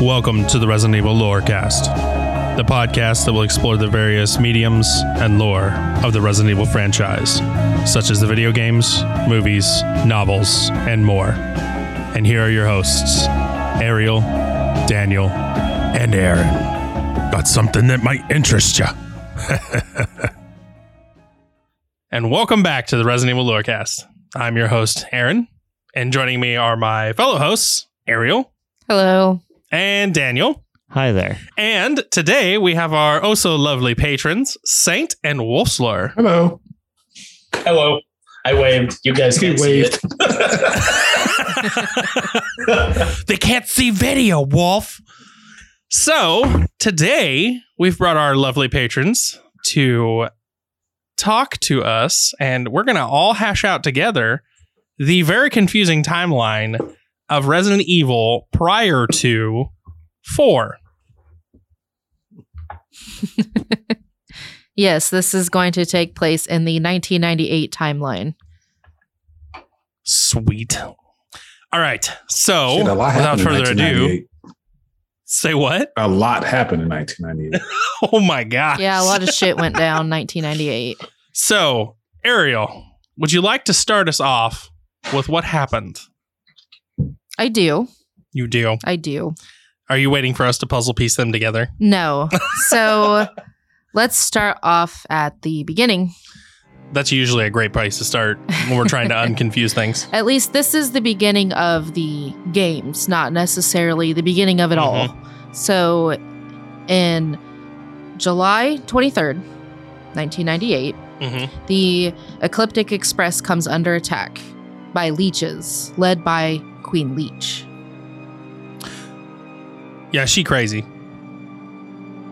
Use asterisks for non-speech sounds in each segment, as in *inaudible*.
Welcome to the Resident Evil Lorecast, the podcast that will explore the various mediums and lore of the Resident Evil franchise, such as the video games, movies, novels, and more. And here are your hosts, Ariel, Daniel, and Aaron. Got something that might interest you. *laughs* and welcome back to the Resident Evil Lorecast. I'm your host, Aaron, and joining me are my fellow hosts, Ariel Hello. And Daniel. Hi there. And today we have our oh so lovely patrons, Saint and Wolfslur. Hello. Hello. I waved. You guys can't see waved. it. *laughs* they can't see video, Wolf. So today we've brought our lovely patrons to talk to us, and we're gonna all hash out together the very confusing timeline of Resident Evil prior to four. *laughs* Yes, this is going to take place in the 1998 timeline. Sweet. All right. So Shit, without further ado, say what? A lot happened in 1998. *laughs* Oh my gosh. Yeah, a lot of shit went down *laughs* 1998. So, Ariel, would you like to start us off with what happened? I do. You do. I do. Are you waiting for us to puzzle piece them together? No. So *laughs* let's start off at the beginning. That's usually a great place to start when we're trying to *laughs* unconfuse things. At least this is the beginning of the games, not necessarily the beginning of it all. So in July 23rd, 1998, hmm the Ecliptic Express comes under attack by leeches led by Queen Leech. Yeah, she crazy.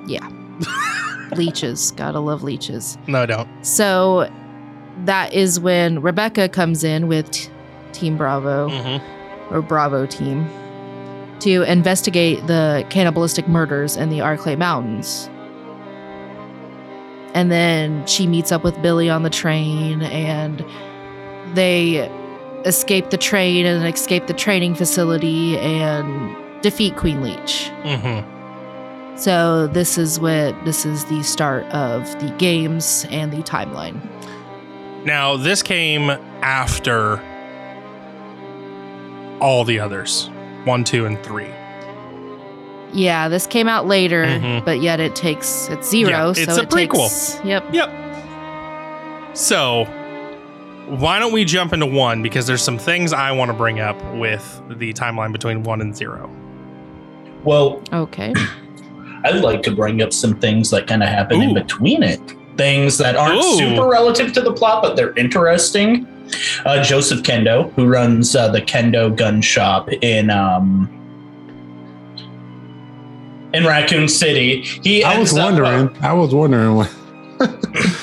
Yeah. *laughs* leeches, gotta love leeches. No, I don't. So that is when Rebecca comes in with t- Team Bravo hmm or Bravo team to investigate the cannibalistic murders in the Arklay Mountains. And then she meets up with Billy on the train and they escape the train and escape the training facility and defeat Queen Leech. hmm So this is what this is the start of the games and the timeline. Now, this came after all the others one, two, and three. Yeah, this came out later, Mhm. but yet it takes it's zero. Yeah, so it's a it takes- prequel. yep. Yep. So, why don't we jump into one? Because there's some things I want to bring up with the timeline between one and zero. Well, Okay. *clears throat* I'd like to bring up some things that kind of happen in between it. Things that aren't Ooh. super relative to the plot, but they're interesting. Uh, Joseph Kendo, who runs uh, the Kendo gun shop in um, in Raccoon City, he I was ends up, uh, wondering. I was wondering when. *clears throat*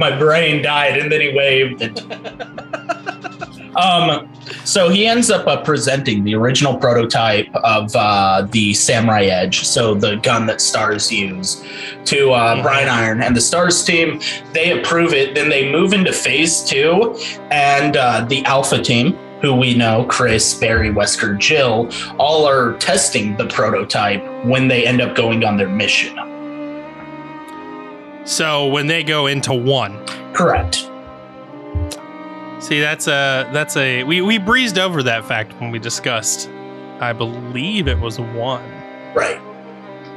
my brain died and then he waved it. *laughs* um, so he ends up uh, presenting the original prototype of uh, the Samurai Edge, so the gun that Stars use, to uh. Brian Iron and the Stars team. They approve it. Then they move into phase two, and uh, the Alpha team. Who we know, Chris, Barry, Wesker, Jill, all are testing the prototype when they end up going on their mission. So when they go into one, Correct. see that's a that's a we we breezed over that fact when we discussed I believe it was one. Right.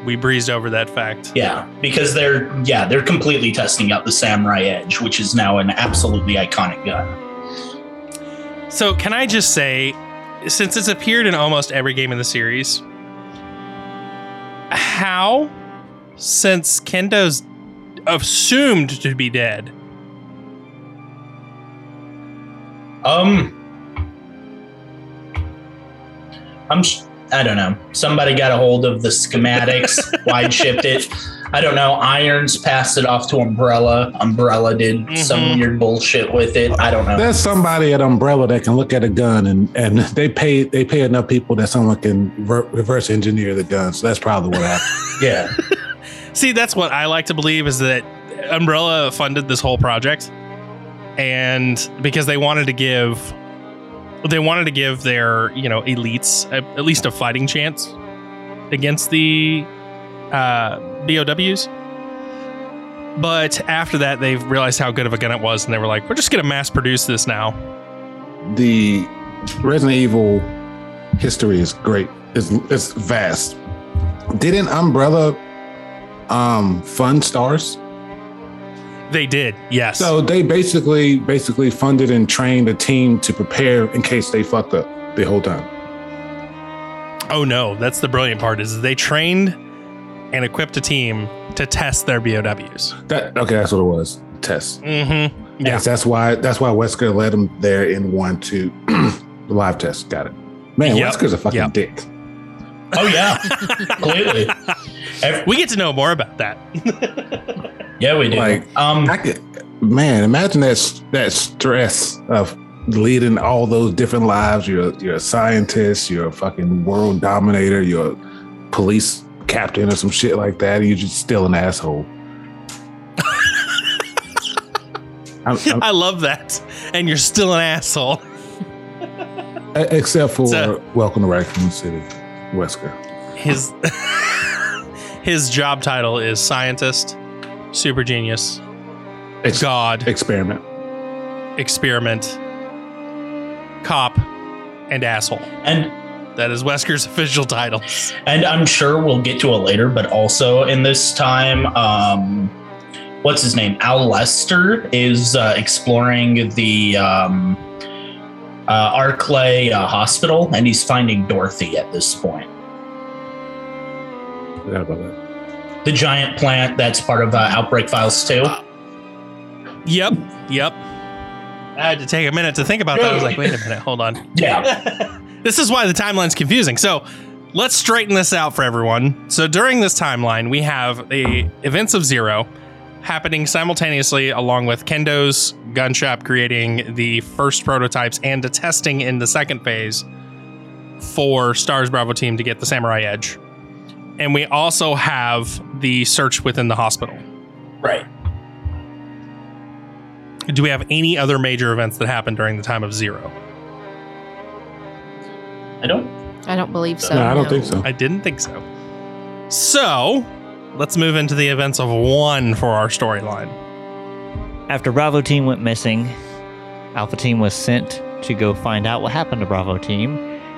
We breezed over that fact. Yeah, because they're yeah they're completely testing out the Samurai Edge, which is now an absolutely iconic gun. So, can I just say, since it's appeared in almost every game in the series, how, since Kendo's assumed to be dead, Um, I'm sh- I don't know. Somebody got a hold of the schematics, *laughs* wide shipped it. I don't know. Irons passed it off to Umbrella. Umbrella did some Mhm. weird bullshit with it. I don't know. There's somebody at Umbrella that can look at a gun and and they pay they pay enough people that someone can ver- reverse engineer the gun. So that's probably what happened. *laughs* yeah. See, that's what I like to believe is that Umbrella funded this whole project, and because they wanted to give, they wanted to give their you know elites at least a fighting chance against the uh, BOWs. But after that, they realized how good of a gun it was, and they were like, "We're just going to mass produce this now." the Resident Evil history is great. It's it's vast. Didn't Umbrella um fund stars? They did, yes. So they basically basically funded and trained a team to prepare in case they fucked up the whole time. oh no, that's the brilliant part is they trained and equipped a team to test their BOWs. That okay, that's what it was. Test. Mm-hmm. Yeah. Yes, that's why that's why Wesker led them there in one two *clears throat* the live test. Got it. Man, Yep. Wesker's a fucking Yep. dick. Oh yeah. *laughs* Clearly. *laughs* Ev- We get to know more about that. *laughs* yeah, we do. Like, um, I could, man, imagine that that stress of leading all those different lives. You're you're a scientist. You're a fucking world dominator. You're a police captain or some shit like that. And you're just still an asshole. *laughs* I'm- I'm- I love that. And you're still an asshole. except for So- Welcome to Raccoon City, Wesker. His *laughs* his job title is scientist, super genius, Ex- god, experiment. experiment, cop, and asshole. and That is Wesker's *laughs* official title. and I'm sure we'll get to it later, but also in this time, um, what's his name? Al Lester is uh, exploring the um, uh, Arklay uh, Hospital, and he's finding Dorothy at this point. Forgot about that. The giant plant that's part of uh, Outbreak Files 2. Yep. Yep. I had to take a minute to think about that. I was like, wait a minute, hold on. *laughs* Yeah. *laughs* this is why the timeline's confusing. So let's straighten this out for everyone. So during this timeline, we have the events of Zero happening simultaneously along with Kendo's gun shop creating the first prototypes and the testing in the second phase for Stars Bravo team to get the Samurai Edge. And we also have the search within the hospital. right. Do we have any other major events that happened during the time of Zero? I don't. I don't believe so. no, I don't think so. I didn't think so. So, let's move into the events of one for our storyline. After Bravo Team went missing, Alpha Team was sent to go find out what happened to Bravo Team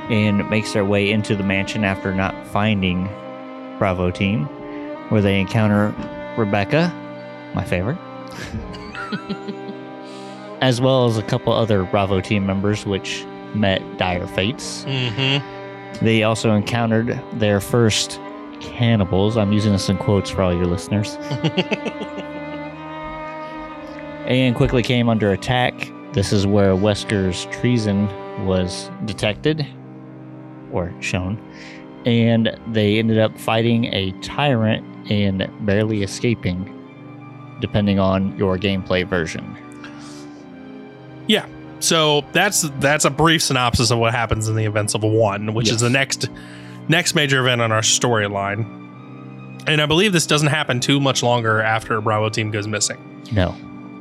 and makes their way into the mansion after not finding Bravo Team, where they encounter Rebecca, my favorite, *laughs* as well as a couple other Bravo Team members, which met dire fates. Mm-hmm. They also encountered their first cannibals. I'm using this in quotes for all your listeners. *laughs* and quickly came under attack. This is where Wesker's treason was detected or shown. And they ended up fighting a tyrant and barely escaping, depending on your gameplay version. Yeah. So that's that's a brief synopsis of what happens in the events of one, which is the next next major event on our storyline. And I believe this doesn't happen too much longer after Bravo team goes missing. No.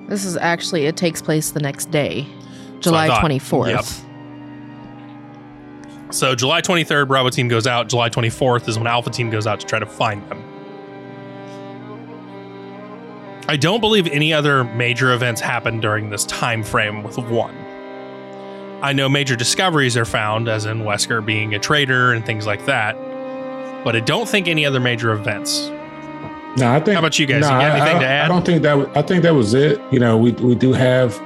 This is actually, it takes place the next day, July thought- 24th. yep. So July 23rd, Bravo team goes out. July 24th is when Alpha team goes out to try to find them. I don't believe any other major events happened during this time frame with one. I know major discoveries are found, as in Wesker being a traitor and things like that, but I don't think any other major events. No, I think. How about you guys? No, You got I- anything I, to add? I don't think that. was- I think that was it. You know, we we do have,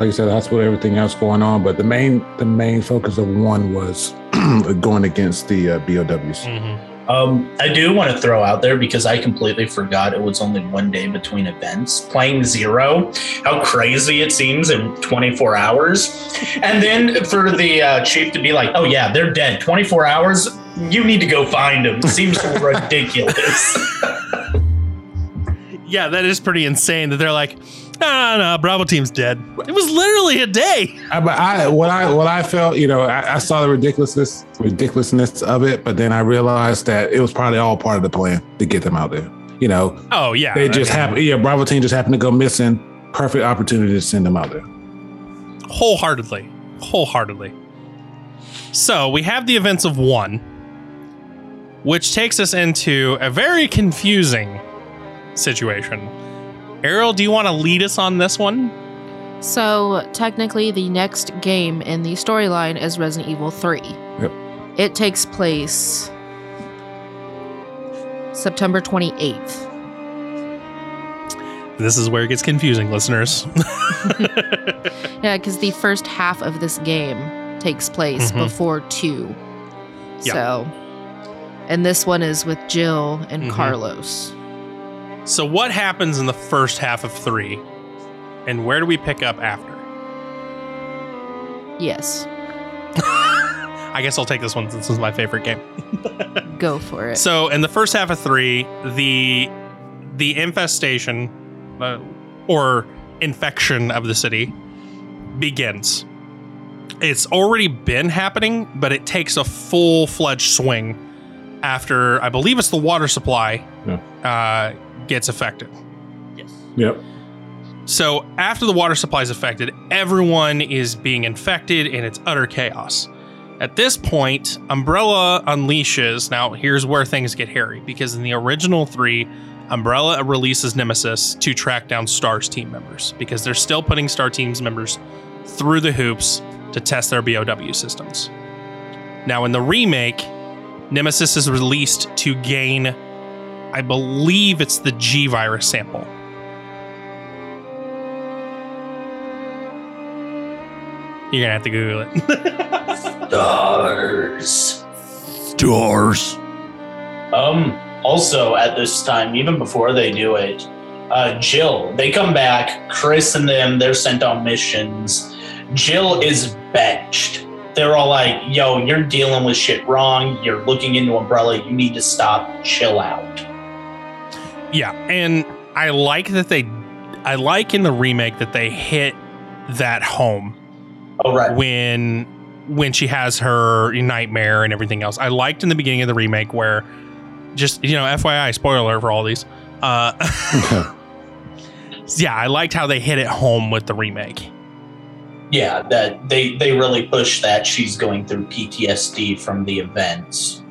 like I said, the hospital, everything else going on, but the main the main focus of one was *clears throat* going against the uh, BOWs. Mhm. Um, I do want to throw out there because I completely forgot it was only one day between events. Playing Zero, how crazy it seems in 24 hours. And then for the uh, chief to be like, oh, yeah, they're dead. 24 hours, you need to go find them. Seems *laughs* ridiculous. Yeah, that is pretty insane that they're like, ah, no, Bravo team's dead. It was literally a day. I, but I what I what I felt, you know, I, I saw the ridiculousness ridiculousness of it, but then I realized that it was probably all part of the plan to get them out there. You know, Oh yeah, they just happened. Yeah, Bravo team just happened to go missing. Perfect opportunity to send them out there. wholeheartedly, wholeheartedly. So we have the events of one, which takes us into a very confusing situation. Ariel, do you want to lead us on this one? So technically, the next game in the storyline is Resident Evil 3. Yep. It takes place September 28th. This is where it gets confusing, listeners. *laughs* *laughs* Yeah, because the first half of this game takes place Mhm. before 2. Yeah. So, and this one is with Jill and Mhm. Carlos. So, what happens in the first half of three, and where do we pick up after? Yes, *laughs* I guess I'll take this one since this is my favorite game. *laughs* go for it. So in the first half of three, the the infestation uh, or infection of the city begins. It's already been happening, but it takes a full fledged swing after I believe it's the water supply uh, gets affected. Yes. Yep. So after the water supply is affected, everyone is being infected and it's utter chaos. At this point, Umbrella unleashes. Now, here's where things get hairy because in the original three, Umbrella releases Nemesis to track down Star's team members because they're still putting Star Team's members through the hoops to test their BOW systems. Now, in the remake, Nemesis is released to gain, I believe it's the G virus sample. You're gonna have to Google it. *laughs* Stars. Stars. Um, also, at this time, even before they do it, uh, Jill, they come back. Chris and them, they're sent on missions. Jill is benched. They're all like, yo, you're dealing with shit wrong. You're looking into Umbrella. You need to stop. Chill out. Yeah, and I like that they, I like in the remake that they hit that home Oh, right. when when she has her nightmare and everything else. I liked in the beginning of the remake where, just you know, FYI, spoiler for all these. Uh, *laughs* yeah, I liked how they hit it home with the remake. Yeah, that they they really push that she's going through PTSD from the events.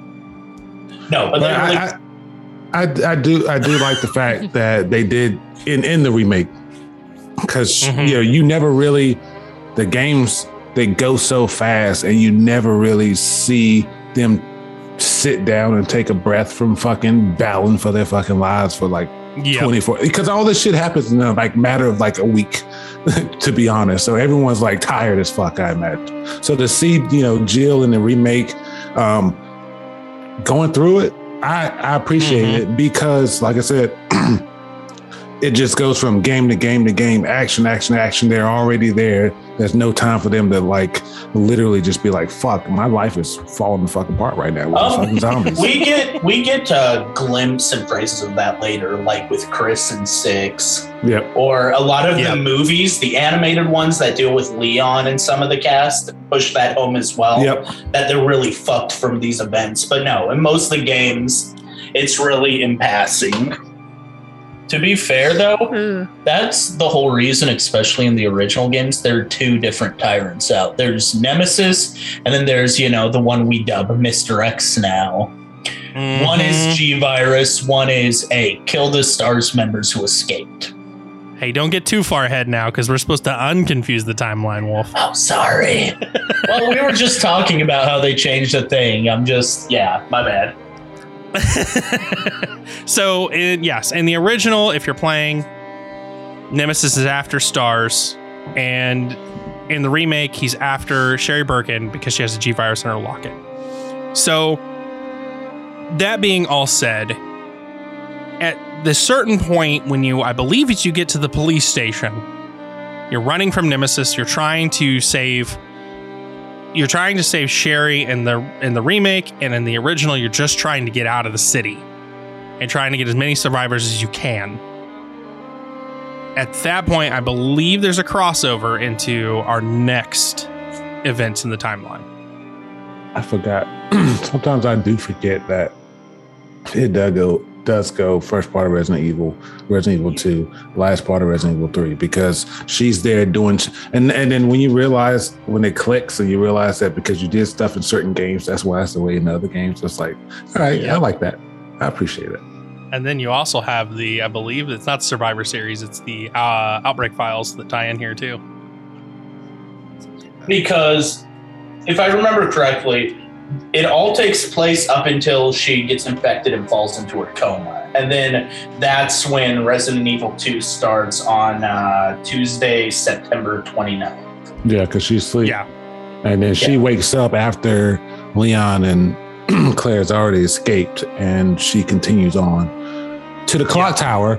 No, but But they really, I, I, I, do I do like the fact *laughs* that they did in in the remake. Because Mhm. you know you never really the games they go so fast and you never really see them sit down and take a breath from fucking battling for their fucking lives for like Yeah, 24 because all this shit happens in a like matter of like a week *laughs* to be honest. So everyone's like tired as fuck i imagine. So to see you know jill in the remake um going through it i i appreciate Mhm. it because like i said it just goes from game to game to game action action action they're already there there's no time for them to like literally just be like fuck my life is falling the fuck apart right now with Um, fucking zombies *laughs* we get we get a glimpse and phrases of that later, like with Chris and Six, yep or a lot of Yeah. the movies, the animated ones that deal with Leon and some of the cast push that home as well. yep That they're really fucked from these events. But no, in most of the games, it's really in passing. To be fair, though, that's the whole reason, especially in the original games, there are two different tyrants out. There's Nemesis, and then there's, you know, the one we dub Mr. X now. One Mhm. is G Virus, one is A, kill the STARS members who escaped. Hey, don't get too far ahead now because we're supposed to unconfuse the timeline, Wolf. Oh, sorry. *laughs* well, we were just talking about how they changed the thing. I'm just, yeah, my bad. *laughs* so, in, yes, in the original, if you're playing, Nemesis is after Stars, and in the remake, he's after Sherry Birkin because she has a G virus in her locket. So, that being all said, at the certain point when you, I believe, as you get to the police station, you're running from Nemesis. You're trying to save. You're trying to save Sherry in the in the remake, and in the original, you're just trying to get out of the city and trying to get as many survivors as you can. At that point, I believe there's a crossover into our next events in the timeline. I forgot. *clears throat* Sometimes I do forget that it does go does go first part of Resident Evil, Resident Evil 2, last part of Resident Evil 3, because she's there doing and and then when you realize when it clicks and you realize that because you did stuff in certain games, that's why it's the way in other games. It's like, all right, I like that. I appreciate it. And then you also have the, I believe it's not Survivor Series, it's the uh, Outbreak files that tie in here too. Because if I remember correctly, it all takes place up until she gets infected and falls into a coma. And then that's when Resident Evil 2 starts on uh, Tuesday, September 29th. Yeah, because she's asleep. Yeah. And then she Yeah. wakes up after Leon and *clears throat* Claire's already escaped, and she continues on to the clock tower,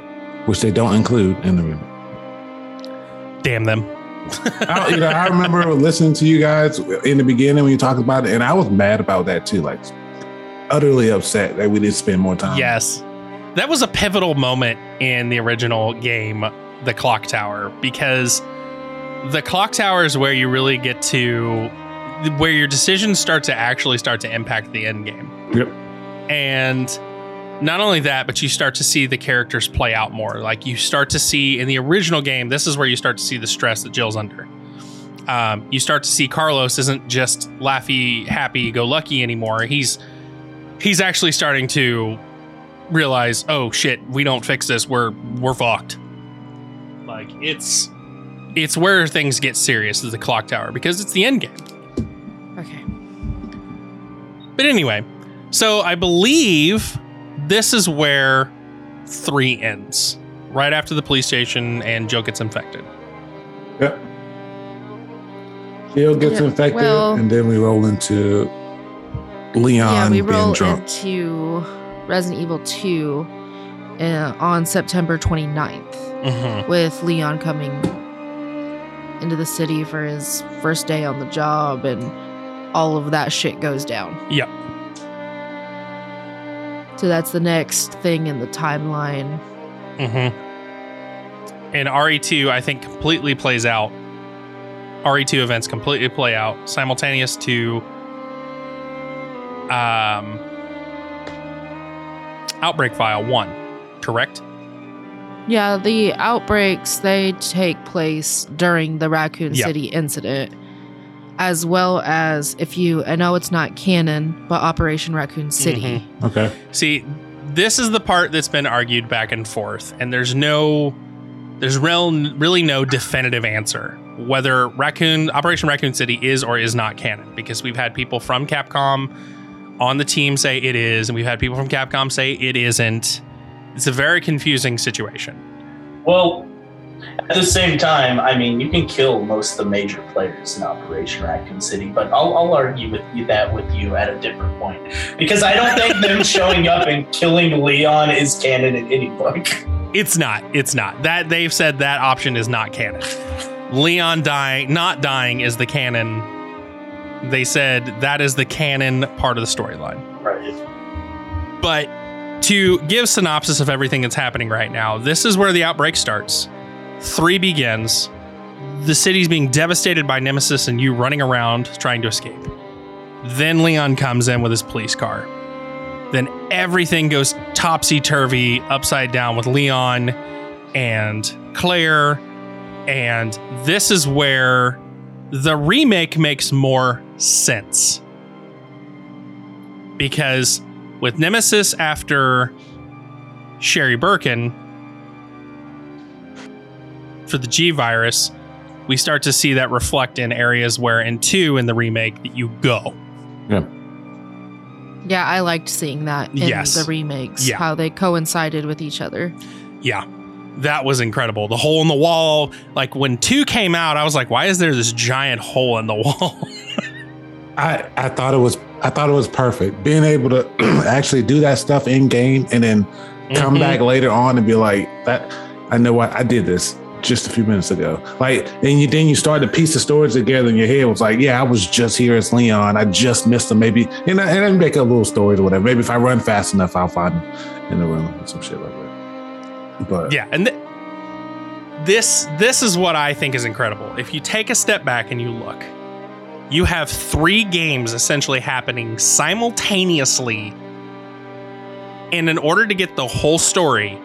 which they don't include in the room. Damn them. I, you know, I remember listening to you guys in the beginning when you talked about it, and I was mad about that too. Like, utterly upset that we didn't spend more time. Yes. That was a pivotal moment in the original game, the clock tower, because the clock tower is where you really get to where your decisions start to actually start to impact the end game. Yep. And not only that, but you start to see the characters play out more. Like you start to see in the original game, this is where you start to see the stress that Jill's under. Um, you start to see Carlos isn't just laughy, happy, go lucky anymore. He's he's actually starting to realize, oh shit, we don't fix this, we're we're fucked. Like it's it's where things get serious is the clock tower because it's the end game. Okay. But anyway, so I believe this is where three ends. Right after the police station and Joe gets infected. Yep. Jill gets Yeah, infected, well- and then we roll into Leon yeah, we being roll drunk. into Resident Evil 2 uh, on September 29th Mm-hmm. with Leon coming into the city for his first day on the job and all of that shit goes down. Yep. So that's the next thing in the timeline. Mm-hmm. And RE2, I think, completely plays out. RE2 events completely play out simultaneous to um, Outbreak File 1, correct? Yeah, the outbreaks they take place during the Raccoon Yep. City incident, as well as if you I know it's not canon, but Operation Raccoon City. Mhm. Okay. See, this is the part that's been argued back and forth, and there's no, there's real, really no definitive answer whether Raccoon Operation Raccoon City is or is not canon. Because we've had people from Capcom on the team say it is, and we've had people from Capcom say it isn't. It's a very confusing situation. Well, at the same time, I mean, you can kill most of the major players in Operation Raccoon City, but I'll, I'll argue with you that with you at a different point because I don't think them showing up and killing Leon is canon in any book. It's not. It's not. That they've said that option is not canon. Leon dying, not dying, is the canon. They said that is the canon part of the storyline. Right. But to give synopsis of everything that's happening right now, this is where the outbreak starts. Three begins. The city's being devastated by Nemesis and you running around trying to escape. Then Leon comes in with his police car. Then everything goes topsy turvy, upside down with Leon and Claire. And this is where the remake makes more sense. Because with Nemesis after Sherry Birkin, after the G virus, we start to see that reflect in areas where in two in the remake that you go. Yeah, Yeah, I liked seeing that in Yes. the remakes, Yeah. how they coincided with each other. Yeah. That was incredible. The hole in the wall, like when two came out, I was like, why is there this giant hole in the *laughs* wall? I I thought it was I thought it was perfect. Being able to *clears throat* actually do that stuff in game and then come Mhm. back later on and be like that. I know what I did this just a few minutes ago. Like, and you then you start to piece the stories together in your head. Was like, yeah, I was just here as Leon. I just missed him. Maybe and I, and then make up little stories or whatever. Maybe if I run fast enough, I'll find him in the room or some shit like that. But Yeah, and th- this this is what I think is incredible. If you take a step back and you look, you have three games essentially happening simultaneously. And in order to get the whole story,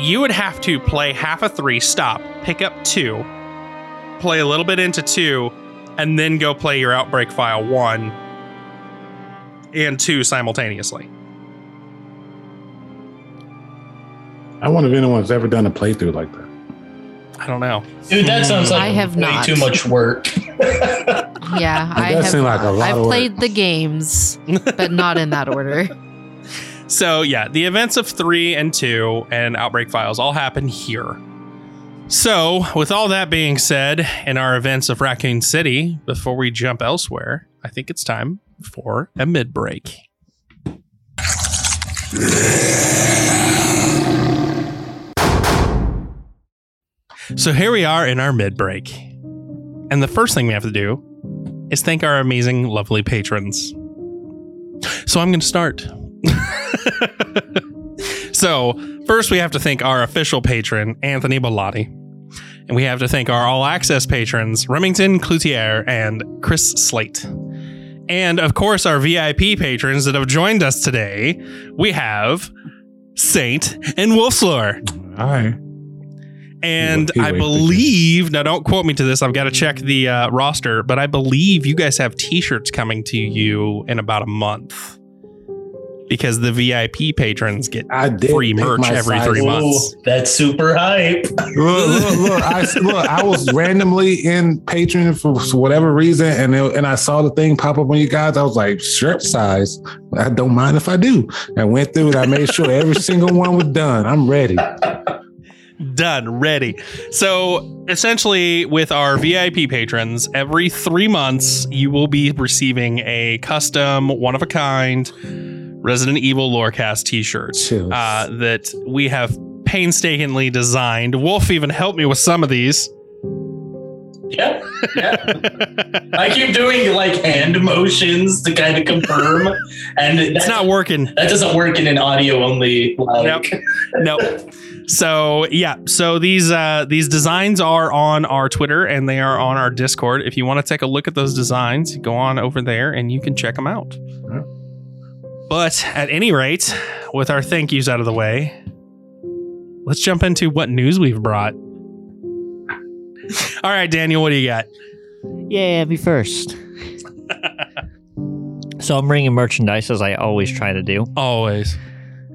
you would have to play half a three, stop, pick up two, play a little bit into two, and then go play your Outbreak File one and two simultaneously. I wonder if anyone's ever done a playthrough like that. I don't know. Dude, that sounds like I have way not. too much work. Yeah, I does have. seem like a lot I've of work. played the games, but not in that order. *laughs* So yeah, the events of three and two and Outbreak Files all happen here. So, with all that being said, in our events of Raccoon City, before we jump elsewhere, I think it's time for a mid break. So here we are in our mid break. And the first thing we have to do is thank our amazing, lovely patrons. So I'm going to start. *laughs* *laughs* so, first, we have to thank our official patron, Anthony Bellotti. And we have to thank our all access patrons, Remington Cloutier and Chris Slate. And of course, our VIP patrons that have joined us today, we have Saint and Wolfslore. Right. And I believe, now don't quote me to this, I've got to check the uh, roster, but I believe you guys have t shirts coming to you in about a month because the VIP patrons get I free merch every size- three months. Ooh, that's super hype. look, look, look, I, look, I was randomly in Patreon for whatever reason, and it, and I saw the thing pop up on you guys. I was like, shirt size. I don't mind if I do. I went through it. I made sure every single one was done. I'm ready. Done, ready. So essentially, with our VIP patrons, every three months, you will be receiving a custom, one of a kind Resident Evil Lorecast t shirt Chills. uh, that we have painstakingly designed. Wolf even helped me with some of these. Yeah, yeah. I keep doing like hand motions to kind of confirm, and It's not working. that doesn't work in an audio only. Like, Nope. So yeah, so these uh these designs are on our Twitter and they are on our Discord. If you want to take a look at those designs, go on over there and you can check them out. But at any rate, with our thank yous out of the way, let's jump into what news we've brought. All right, Daniel, what do you got? Yeah, me first. *laughs* so I'm bringing merchandise as I always try to do. Always.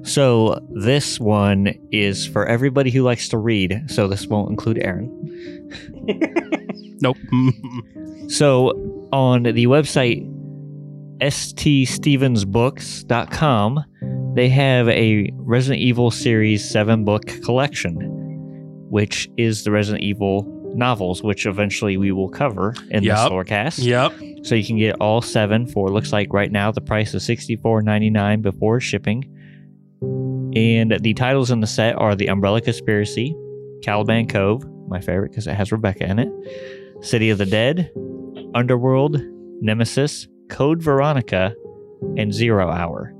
So this one is for everybody who likes to read. So this won't include Aaron. *laughs* Nope. *laughs* So on the website ststevensbooks.com, they have a Resident Evil series 7 book collection, which is the Resident Evil novels, which eventually we will cover in this Lorecast. yep. So you can get all seven for looks like right now the price is sixty four ninety nine before shipping. And the titles in the set are The Umbrella Conspiracy, Caliban Cove, my favorite because it has Rebecca in it, City of the Dead, Underworld, Nemesis, Code Veronica, and Zero Hour.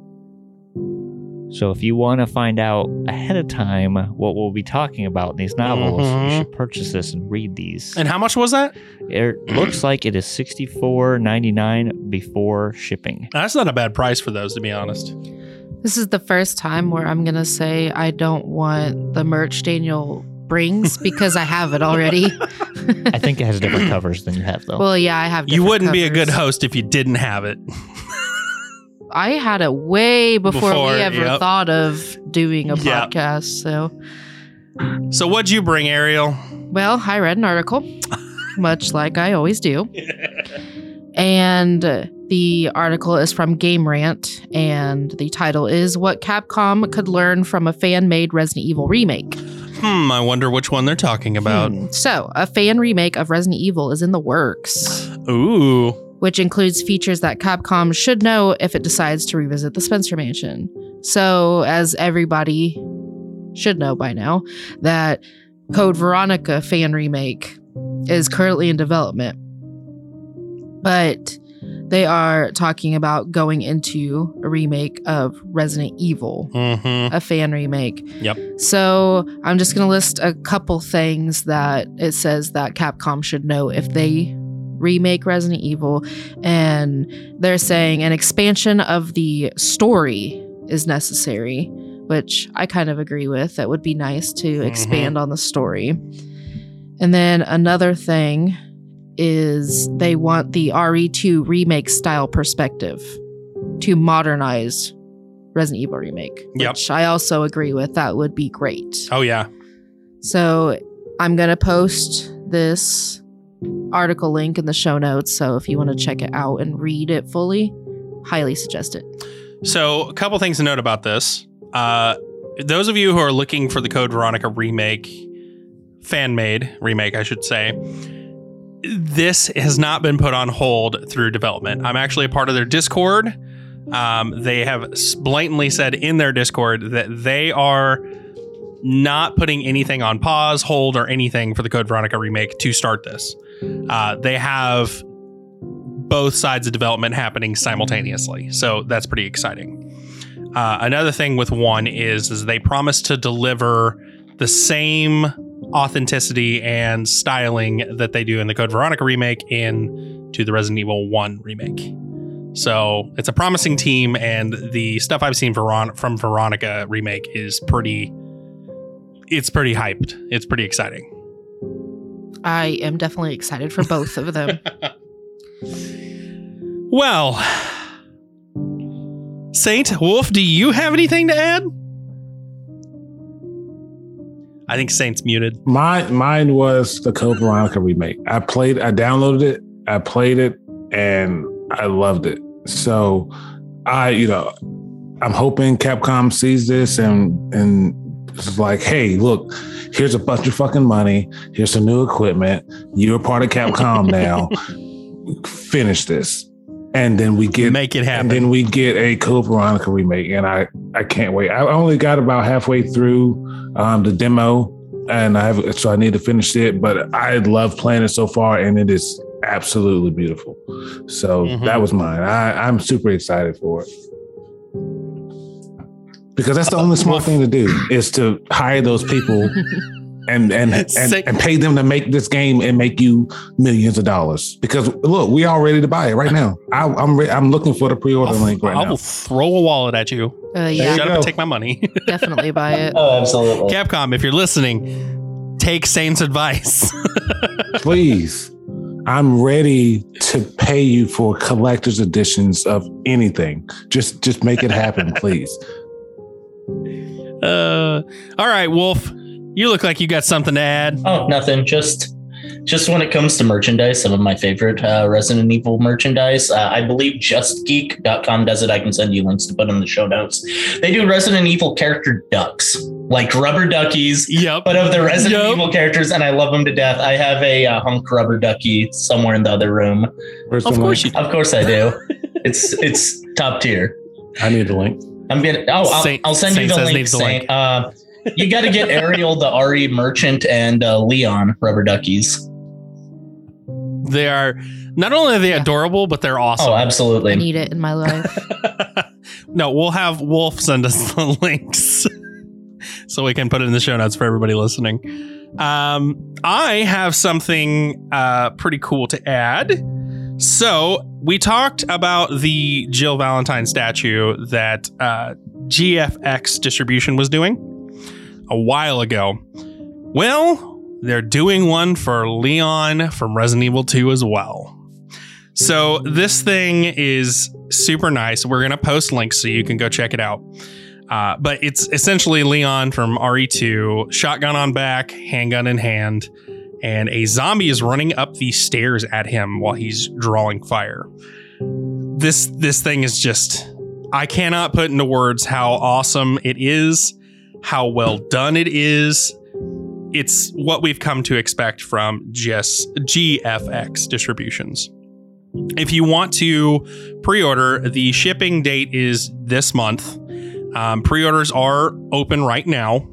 So if you want to find out ahead of time what we'll be talking about in these novels, Mhm. you should purchase this and read these. And how much was that? It looks like it is sixty four ninety nine before shipping. That's not a bad price for those, to be honest. This is the first time where I'm gonna say I don't want the merch Daniel brings because I have it already. *laughs* I think it has different covers than you have though. well, yeah, I have. You wouldn't be a good host if you didn't have it. I had it way before, Before, we ever yep. thought of doing a Yep. podcast. So So what'd you bring, Ariel? Well, I read an article, much like I always do. And the article is from Game Rant, and the title is What Capcom Could Learn from a Fan Made Resident Evil Remake. Hmm, I wonder which one they're talking about. Hmm. So, a fan remake of Resident Evil is in the works, Ooh. which includes features that Capcom should know if it decides to revisit the Spencer Mansion. So, as everybody should know by now, that Code Veronica fan remake is currently in development. But they are talking about going into a remake of Resident Evil Mm-hmm. a fan remake. Yep. So I'm just going to list a couple things that it says that Capcom should know if they remake Resident Evil. And they're saying an expansion of the story is necessary, which I kind of agree with. That would be nice to expand on the story. And then another thing is they want the RE2 remake style perspective to modernize Resident Evil remake, Yep. which I also agree with. That would be great. Oh yeah. So I'm going to post this article link in the show notes. So if you want to check it out and read it fully, highly suggest it. So, a couple things to note about this. Uh, those of you who are looking for the Code Veronica remake, fan made remake, I should say, this has not been put on hold through development. I'm actually a part of their Discord. Um, they have blatantly said in their Discord that they are not putting anything on pause, hold, or anything for the Code Veronica remake to start this. Uh, they have both sides of development happening simultaneously. So that's pretty exciting. Uh, another thing with one is, is they promise to deliver the same authenticity and styling that they do in the Code Veronica remake in to the Resident Evil 1 remake. So it's a promising team, and the stuff I've seen Veron- from Veronica remake is pretty. It's pretty hyped. It's pretty exciting. I am definitely excited for both of them. *laughs* Well, Saint Wolf, do you have anything to add? I think Saint's muted. Mine, mine was the Code Veronica remake. I played, I downloaded it, I played it, and I loved it. So, I, you know, I'm hoping Capcom sees this and and it's like, hey, look, here's a bunch of fucking money. Here's some new equipment. You're part of Capcom *laughs* now. Finish this, and then we get Make it happen. and then we get a Code Veronica remake, and I I can't wait. I only got about halfway through um, the demo, and I have so I need to finish it. But I love playing it so far, and it is absolutely beautiful. So Mhm. that was mine. I, I'm super excited for it because that's the only smart thing to do is to hire those people. *laughs* And and, and Say- and pay them to make this game and make you millions of dollars. Because look, we all ready to buy it right now. I, I'm re- I'm looking for the pre-order link right I now. I will throw a wallet at you. Uh, yeah, you Shut up and take my money. *laughs* definitely buy it. Oh, absolutely. Capcom, if you're listening, take Saint's advice. *laughs* Please, I'm ready to pay you for collector's editions of anything. Just just make it happen, please. uh, all right, Wolf. You look like you got something to add. Oh, nothing. Just just when it comes to merchandise, some of my favorite uh, Resident Evil merchandise. Uh, I believe justgeek.com does it. I can send you links to put in the show notes. They do Resident Evil character ducks, like rubber duckies, Yep. but of the Resident Yup. Evil characters, and I love them to death. I have a uh, hunk rubber ducky somewhere in the other room. Where's Of the course link? you Of course I do. *laughs* it's it's top tier. I need the link. I'm gonna. Oh, I'll, Saint- I'll send Saint you the link, needs the Saint. link. You got to get Ariel, the RE merchant, and uh, Leon rubber duckies. They are not only are they adorable, but they're awesome. Oh, I absolutely. need it in my life. *laughs* no, we'll have Wolf send us the *laughs* links *laughs* so we can put it in the show notes for everybody listening. Um, I have something uh, pretty cool to add. So we talked about the Jill Valentine statue that uh, GFX distribution was doing a while ago. Well, they're doing one for Leon from Resident Evil 2 as well. So this thing is super nice. We're gonna post links so you can go check it out. Uh, but it's essentially Leon from RE2, shotgun on back, handgun in hand, and a zombie is running up the stairs at him while he's drawing fire. This this thing is just I cannot put into words how awesome it is, how well done it is. It's what we've come to expect from GS, GFX distributions. If you want to pre order, the shipping date is this month. Um, pre orders are open right now,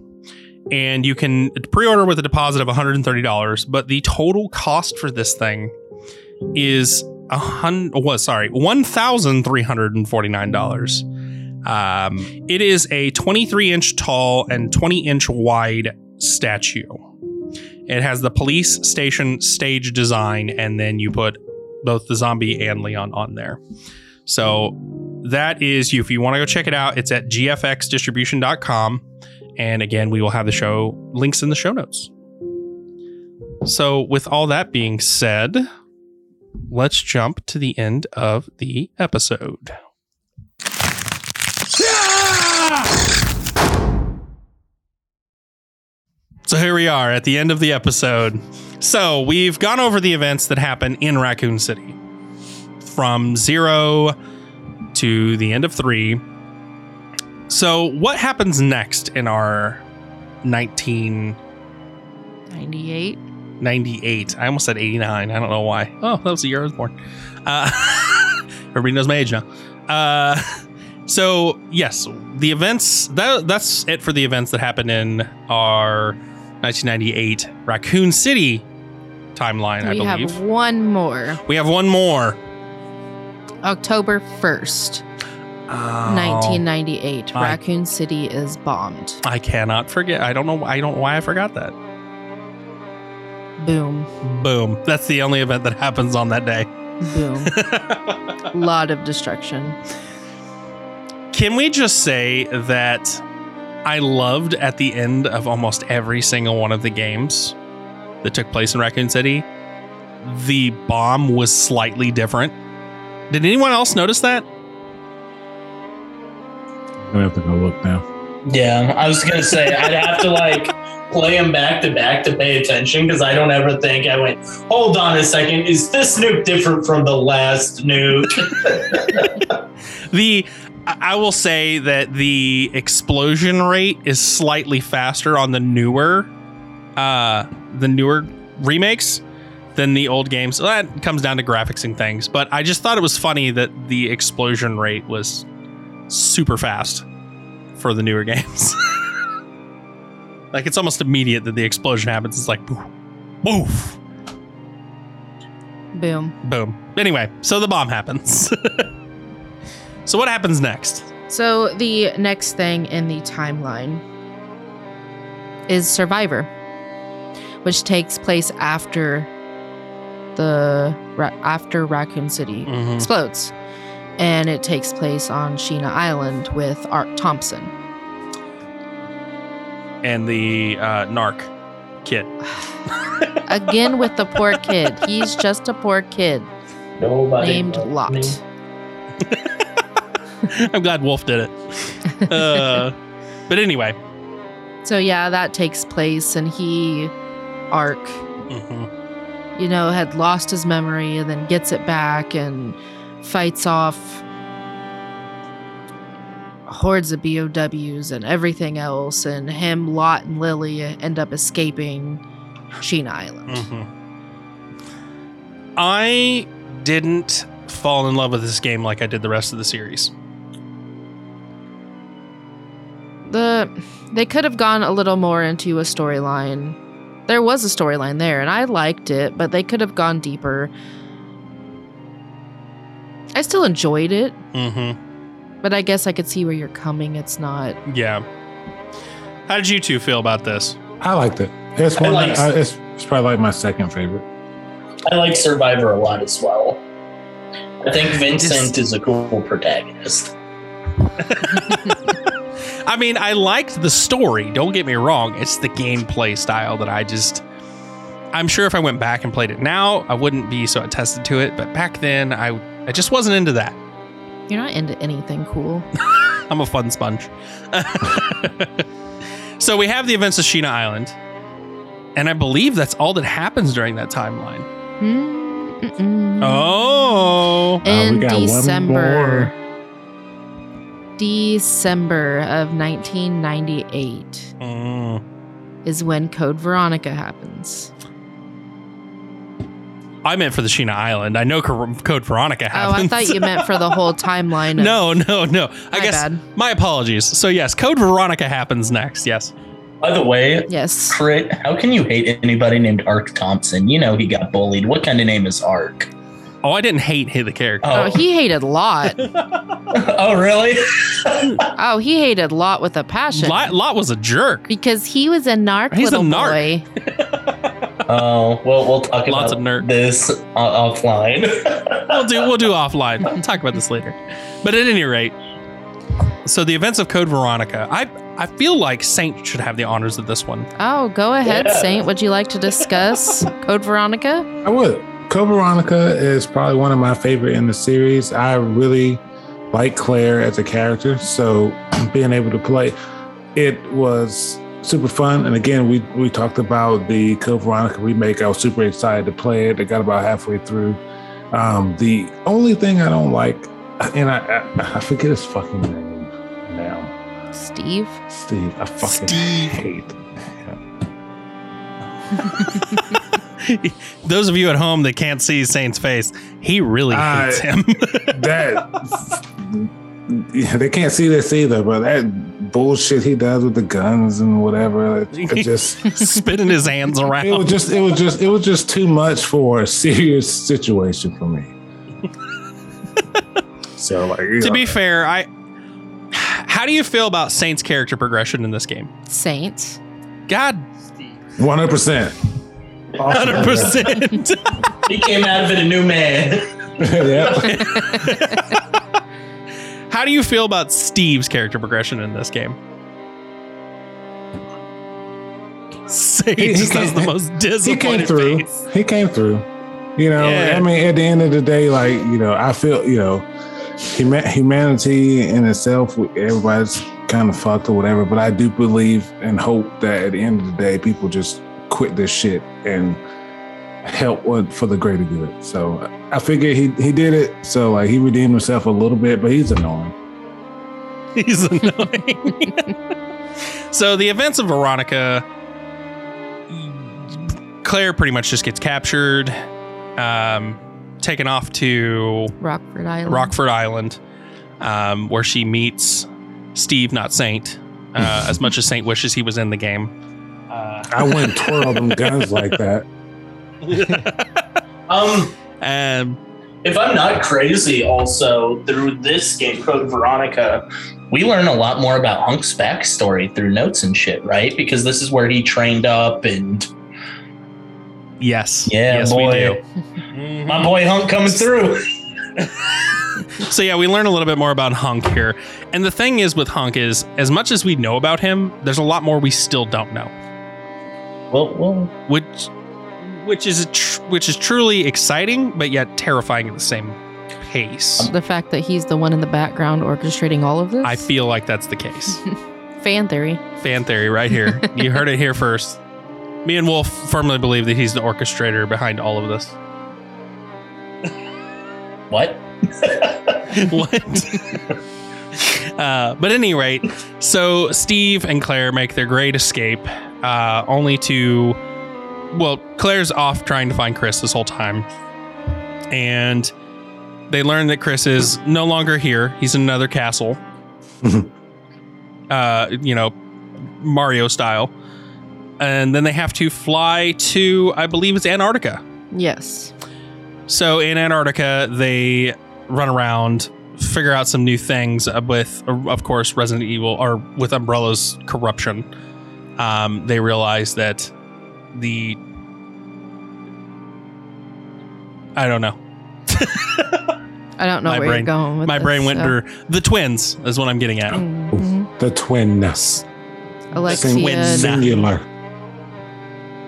and you can pre order with a deposit of $130. But the total cost for this thing is a hundred. Was sorry, one thousand three hundred and forty nine dollars. Um, it is a 23 inch tall and 20 inch wide statue. It has the police station stage design, and then you put both the zombie and Leon on there. So that is you. If you want to go check it out, it's at gfxdistribution.com. And again, we will have the show links in the show notes. So, with all that being said, let's jump to the end of the episode. So here we are at the end of the episode. So we've gone over the events that happen in Raccoon City from zero to the end of three. So what happens next in our 1998? 98. I almost said 89. I don't know why. Oh, that was the year I was born. Uh, *laughs* everybody knows my age now. Uh, so yes, the events that that's it for the events that happened in our 1998 Raccoon City timeline. we I believe We have one more. we have one more. October 1st, Oh, 1998. I- Raccoon City is bombed. I cannot forget. I don't know. I don't know why I forgot that. Boom. Boom. That's the only event that happens on that day. Boom. *laughs* lot of destruction. Can we just say that I loved at the end of almost every single one of the games that took place in Raccoon City? The bomb was slightly different. Did anyone else notice that? I'm gonna have to go look now. Yeah, I was gonna say I'd have to like play them back to back to pay attention because I don't ever think I went. Hold on a second, is this nuke different from the last nuke? *laughs* The I will say that the explosion rate is slightly faster on the newer uh the newer remakes than the old games. So That comes down to graphics and things, but I just thought it was funny that the explosion rate was super fast for the newer *laughs* games. like it's almost immediate that the explosion happens. It's like poof, poof, Boom. boom. Anyway, so the bomb happens. *laughs* so what happens next? So the next thing in the timeline is Survivor, which takes place after the after Raccoon City Mhm. explodes, and it takes place on Sheena Island with Ark Thompson. and the uh, narc kid. *sighs* Again with the poor kid. He's just a poor kid Nobody named loved Lott. *laughs* *laughs* I'm glad Wolf did it. Uh, but anyway, So yeah, that takes place, and he, Ark, mhm. you know, had lost his memory and then gets it back and fights off hordes of BOWs and everything else. And him, Lott, and Lily end up escaping Sheena Island. Mhm. I didn't fall in love with this game like I did the rest of the series. The they could have gone a little more into a storyline. There was a storyline there, and I liked it, but they could have gone deeper. I still enjoyed it, Mm-hmm. but I guess I could see where you're coming. It's not. Yeah. How did you two feel about this? I liked it. It's I one. liked- I, it's, it's probably like my second favorite. I like Survivor a lot as well. I think Vincent is a cool protagonist. *laughs* I mean, I liked the story. Don't get me wrong. It's the gameplay style that I just. I'm sure if I went back and played it now, I wouldn't be so attested to it. But back then, I I just wasn't into that. You're not into anything cool. *laughs* I'm a fun sponge. *laughs* so we have the events of Sheena Island, and I believe that's all that happens during that timeline. Mm, mm-mm. Oh, Uh, we In got one December. More. December of 1998 Mm. is when Code Veronica happens. I meant for the Sheena Island. I know Code Veronica happens. Oh, I happens. thought you meant for the whole timeline. Of, *laughs* no, no, no. I My guess bad. my apologies. So yes, Code Veronica happens next. Yes. By the way, Yes. Crit, how can you hate anybody named Ark Thompson? You know he got bullied. What kind of name is Ark? Oh, I didn't hate hit the character. Oh, he hated Lott. *laughs* oh, really? *laughs* Oh, he hated Lott with a passion. Lott, Lott was a jerk. because he was a narc He's a little narc. boy. *laughs* Oh, well, we'll talk Lots about of nerd. this uh, offline. We'll do we'll do offline. We'll talk about this later. But at any rate, so the events of Code Veronica. I I feel like Saint should have the honors of this one. Oh, go ahead, Yeah. Saint. Would you like to discuss Code Veronica? I would. Code Veronica is probably one of my favorite in the series. I really like Claire as a character, so being able to play it was super fun. And again, we we talked about the Code Veronica remake. I was super excited to play it. I got about halfway through. Um, the only thing I don't like, and I I, I forget his fucking name now. Steve? Steve. I fucking Steve. hate. *laughs* him. *laughs* Those of you at home that can't see Saint's face, he really I- hates him. *laughs* that they can't see this either, but that bullshit he does with the guns and whatever, it, it *laughs* just Spinning his hands around. it was around. just it was just it was just too much for a serious situation for me. so like To know, be fair, I how do you feel about Saint's character progression in this game? Saint? God, one hundred percent. Hundred percent. *laughs* he came out of it a new man. *laughs* Yeah. How do you feel about Steve's character progression in this game? Saint He- he just has came- the most He came through. face. He came through. You know, Yeah. I mean, at the end of the day, like you know, I feel you know, humanity in itself, everybody's kind of fucked or whatever. But I do believe and hope that at the end of the day, people just quit this shit and help what- for the greater good. So I figure he he did it. So like he redeemed himself a little bit, but he's annoying. *laughs* He's annoying. *laughs* so the events of Veronica, Claire pretty much just gets captured, um, taken off to Rockford Island. Rockford Island, um, where she meets Steve, not Saint, uh, *laughs* as much as Saint wishes he was in the game. Uh, I wouldn't twirl them guns like that. *laughs* Um, um, if I'm not crazy, also through this game, Code Veronica, we learn a lot more about Hunk's backstory through notes and shit, right? Because this is where he trained up, and yes, Yeah, yes, boy. we do. *laughs* my boy Hunk coming through. *laughs* So yeah, we learn a little bit more about Hunk here. And the thing is with Hunk is as much as we know about him, there's a lot more we still don't know. Well, well, Which which is a tr- which is truly exciting but yet terrifying at the same pace. Um, the fact that he's the one in the background orchestrating all of this? I feel like that's the case. *laughs* Fan theory. Fan theory right here. *laughs* You heard it here first. Me and Wolf firmly believe that he's the orchestrator behind all of this. what? *laughs* what? *laughs* uh, but at any rate, so Steve and Claire make their great escape, uh, only to, well, Claire's off trying to find Chris this whole time, and they learn that Chris is no longer here. He's in another castle. *laughs* uh, you know, Mario style. And then they have to fly to, I believe it's Antarctica. Yes. So in Antarctica, they run around, figure out some new things uh, with, uh, of course, Resident Evil or with Umbrella's corruption. Um, they realize that the I don't know. *laughs* I don't know My where brain- you're going with My this, brain went so- to the twins is what I'm getting at. Mhm. The twinness. Alexia. Twins. and- Singular.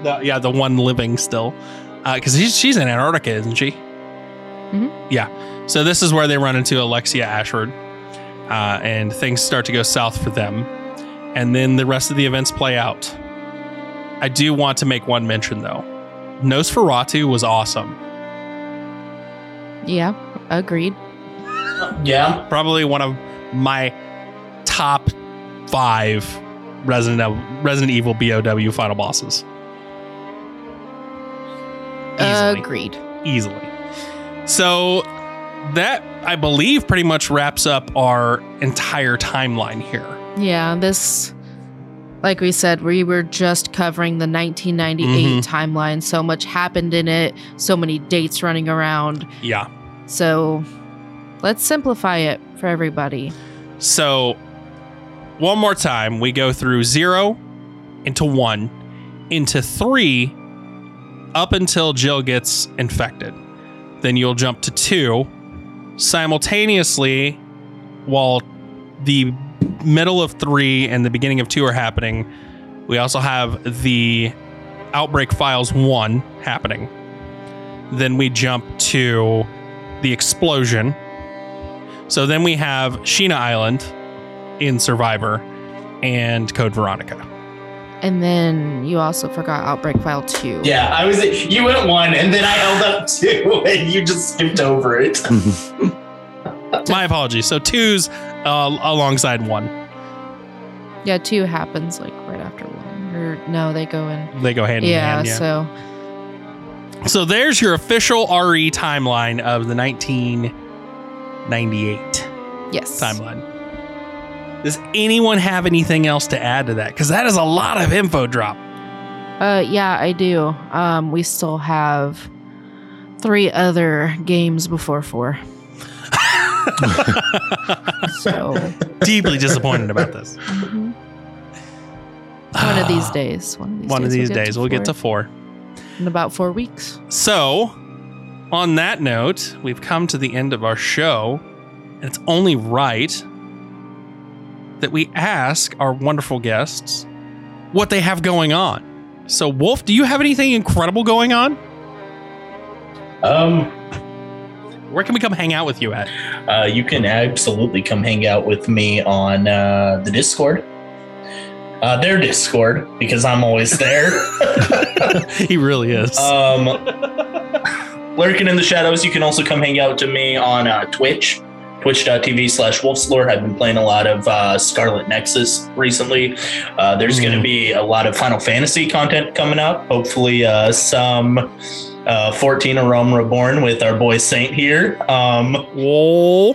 The- yeah, the one living still, because she's she's in Antarctica, isn't she? Mhm. Yeah. So this is where they run into Alexia Ashford, uh, and things start to go south for them. And then the rest of the events play out. I do want to make one mention though. Nosferatu was awesome. Yeah, agreed. Yeah. Probably one of my top five Resident Evil, Resident Evil BOW final bosses. Easily. Agreed. easily. So that I believe pretty much wraps up our entire timeline here. Yeah, this, like we said, we were just covering the 1998 Mhm. timeline. So much happened in it, so many dates running around. Yeah. So let's simplify it for everybody. So one more time, we go through zero into one into three up until Jill gets infected. Then you'll jump to two simultaneously while the middle of three and the beginning of two are happening. We also have the Outbreak Files 1 happening. Then we jump to the explosion. So then we have Sheena Island in Survivor and Code Veronica. And then you also forgot Outbreak File 2. Yeah, I was. You went one, and then I held up two, *laughs* and you just skipped over it. *laughs* My apologies. So two's uh, alongside one. Yeah, 2 happens like right after 1. Or no, they go in. They go hand in Yeah, hand. Yeah. so So there's your official RE timeline of the 1998 yes. timeline. Does anyone have anything else to add to that? Because that is a lot of info drop. Uh, yeah, I do. Um, we still have three other games before four. *laughs* So Deeply disappointed about this. mhm. one of these days. One of these One of days. these we'll get days, to we'll get to four. in about four weeks. So, on that note, we've come to the end of our show, and it's only right that we ask our wonderful guests what they have going on. So, Wolf, do you have anything incredible going on? Um, Where can we come hang out with you at? uh, you can absolutely come hang out with me on uh, the Discord. Uh, their Discord because I'm always there. *laughs* he really is. um, lurking in the shadows. You can also come hang out to me on uh, Twitch, twitch.tv slash wolfslord. I've been playing a lot of uh, Scarlet Nexus recently. Uh, there's going to Mm. be a lot of Final Fantasy content coming up. Hopefully, uh, some uh, 14 A Realm Reborn with our boy Saint here. Um, Whoa.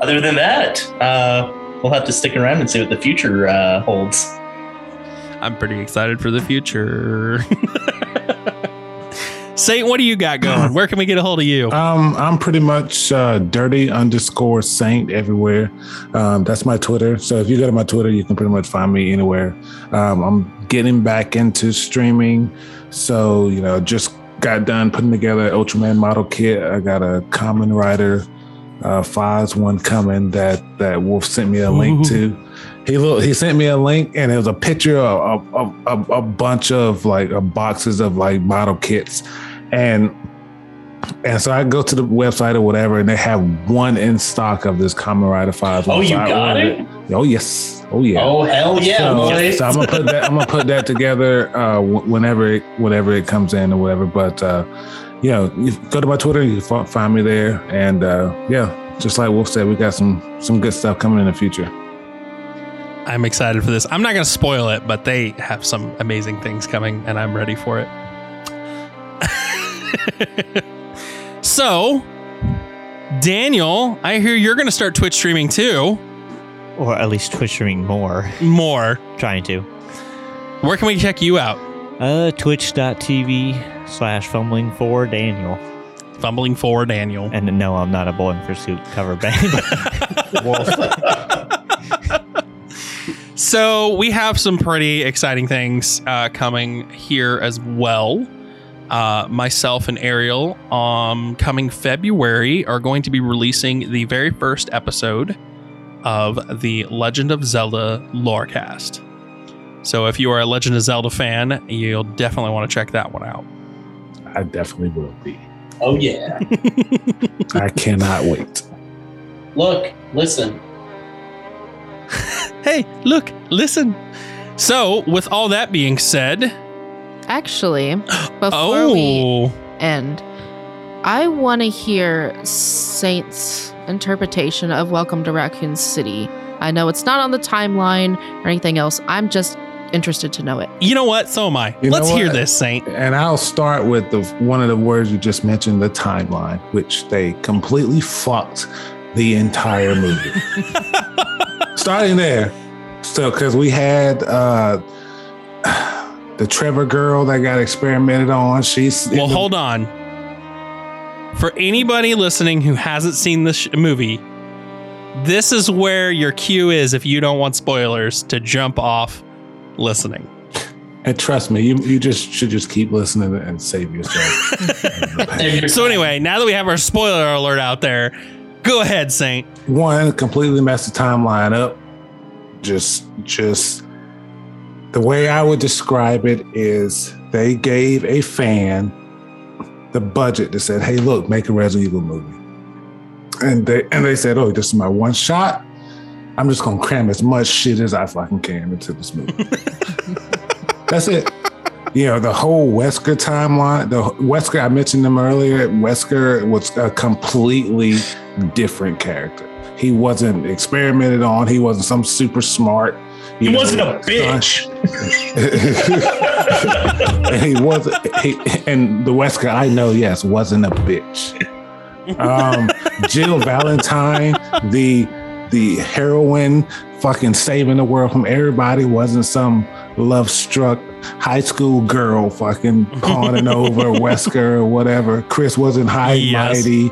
other than that, uh, we'll have to stick around and see what the future uh, holds. I'm pretty excited for the future. *laughs* Saint, what do you got going? Where can we get a hold of you? Um, I'm pretty much uh, dirty underscore saint everywhere. Um, that's my Twitter. So if you go to my Twitter, you can pretty much find me anywhere. Um, I'm getting back into streaming. So, you know, just got done putting together an Ultraman model kit. I got a Kamen Rider uh, Fives one coming that that Wolf sent me a link to. He look, he sent me a link and it was a picture of, of, of a bunch of like uh, boxes of like model kits, and and so I go to the website or whatever, and they have one in stock of this Kamen Rider Five. Oh, you So got ordered it? Oh yes, oh yeah. Oh hell yeah, so, so I'm gonna put that. I'm gonna put that together uh, whenever it, whenever it comes in or whatever. But uh, you know, you go to my Twitter, you fi- find me there, and uh, yeah, just like Wolf said, we got some some good stuff coming in the future. I'm excited for this. I'm not going to spoil it, but they have some amazing things coming, and I'm ready for it. *laughs* so, Daniel, I hear you're going to start Twitch streaming too. Or at least Twitch streaming more. More. Trying to. Where can we check you out? Uh, twitch.tv slash fumbling for Daniel. Fumbling for Daniel. And no, I'm not a Bowling for Soup cover band. *laughs* So we have some pretty exciting things uh, coming here as well. Uh, myself and Ariel, um, coming February, are going to be releasing the very first episode of the Legend of Zelda Lorecast. So if you are a Legend of Zelda fan, you'll definitely want to check that one out. I definitely will be. oh yeah. *laughs* I cannot wait. Look, listen. *laughs* Hey, look, listen. So, with all that being said, Actually, *gasps* before we oh, end, I want to hear Saint's interpretation of Welcome to Raccoon City. I know it's not on the timeline or anything else. I'm just interested to know it. you know what? So am I. You Let's hear this, Saint. And I'll start with the one of the words you just mentioned, the timeline, which they completely fucked the entire movie. *laughs* Starting there. So because we had uh the Trevor girl that got experimented on. She's Well, hold on. For anybody listening who hasn't seen this sh- movie, this is where your cue is if you don't want spoilers to jump off listening. and trust me, you you just should just keep listening and save yourself. *laughs* So anyway, now that we have our spoiler alert out there, go ahead, Saint. one completely messed the timeline up just just the way i would describe it is they gave a fan the budget that said hey look make a resident evil movie and they and they said oh this is my one shot i'm just gonna cram as much shit as i fucking can into this movie *laughs* that's it you know the whole wesker timeline the wesker i mentioned them earlier wesker was a completely different character he wasn't experimented on. He wasn't some super smart. He know, wasn't a bitch. and *laughs* he wasn't. He, and the Wesker I know, yes, wasn't a bitch. *laughs* Um, Jill Valentine, the the heroine, fucking saving the world from everybody, wasn't some love struck high school girl fucking *laughs* pawning over Wesker or whatever. Chris wasn't high Yes. mighty.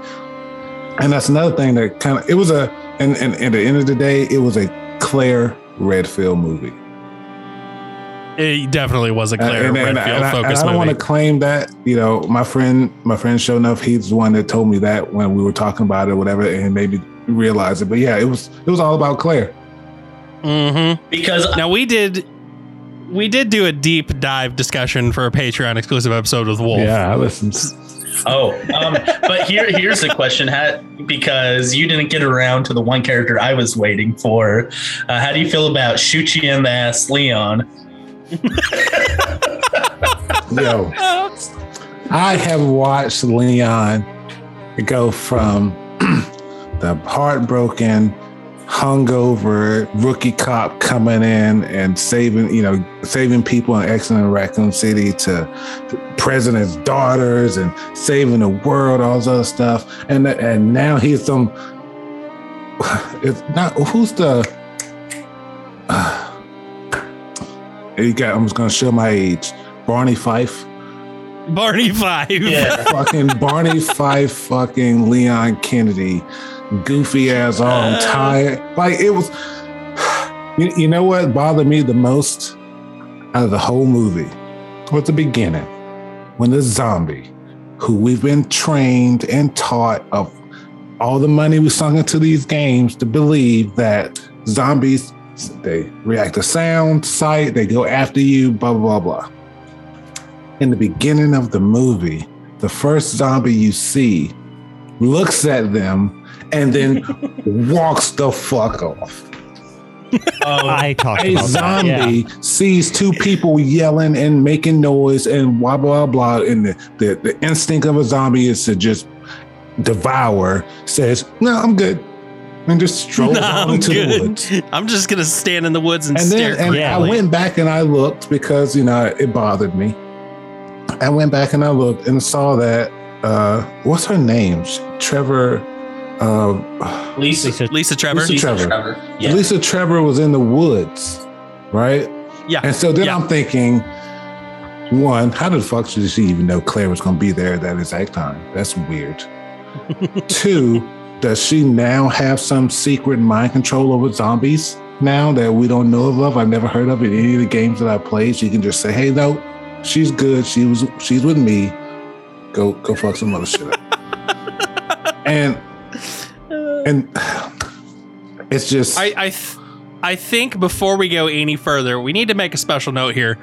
And that's another thing that kind of it was a and, and at the end of the day, it was a Claire Redfield movie. It definitely was a uh, Claire And- and- and- Redfield and I, I don't want to claim that. You know, my friend, my friend, show enough, he's the one that told me that when we were talking about it, or whatever, and made me realize it. But yeah, it was it was all about Claire. Mm-hmm. Because Now we did, we did do a deep dive discussion for a Patreon exclusive episode with Wolf. Yeah, I listened. oh, um, but here here's the question: how, because you didn't get around to the one character I was waiting for. Uh, how do you feel about shoot you in the ass, Leon? *laughs* Yo, *laughs* I have watched Leon go from the heartbroken, hungover rookie cop coming in and saving, you know, saving people in Excellent Raccoon City to president's daughters and saving the world, all this other stuff. And and now he's some. *sighs* It's not who's the. *sighs* you got. I'm just gonna show my age. Barney Fife Barney Fife. Yeah, fucking Barney Fife, fucking Leon Kennedy, goofy ass arm, uh. tired. Like it was. *sighs* You, you know what bothered me the most out of the whole movie was the beginning when the zombie, who we've been trained and taught of all the money we sunk into these games to believe that zombies they react to sound, sight, they go after you, blah blah blah blah in the beginning of the movie, the first zombie you see looks at them and then *laughs* walks the fuck off. um, I talked A about that. yeah. zombie sees two people yelling and making noise and blah blah blah, and the, the, the instinct of a zombie is to just devour. Says, "No, I'm good," and just strolls *laughs* Nah, on I'm into the woods. I'm just gonna stand in the woods and, and stare. then and I creepily. went back and I looked because you know it bothered me. I went back and I looked and saw that uh what's her name? Trevor uh Lisa, Lisa, Lisa Trevor. Lisa- Trevor. Yeah. Lisa Trevor was in the woods, right? Yeah. And so then Yeah. I'm thinking, one, how the fuck should she even know Claire was gonna be there at that exact time? That's weird. *laughs* Two, does she now have some secret mind control over zombies now that we don't know of? I've never heard of in any of the games that I played. She can just say, "Hey, no, she's good. She was, she's with me. Go, go, fuck some other shit up." *laughs* and and it's just I I, th- I think before we go any further, we need to make a special note here.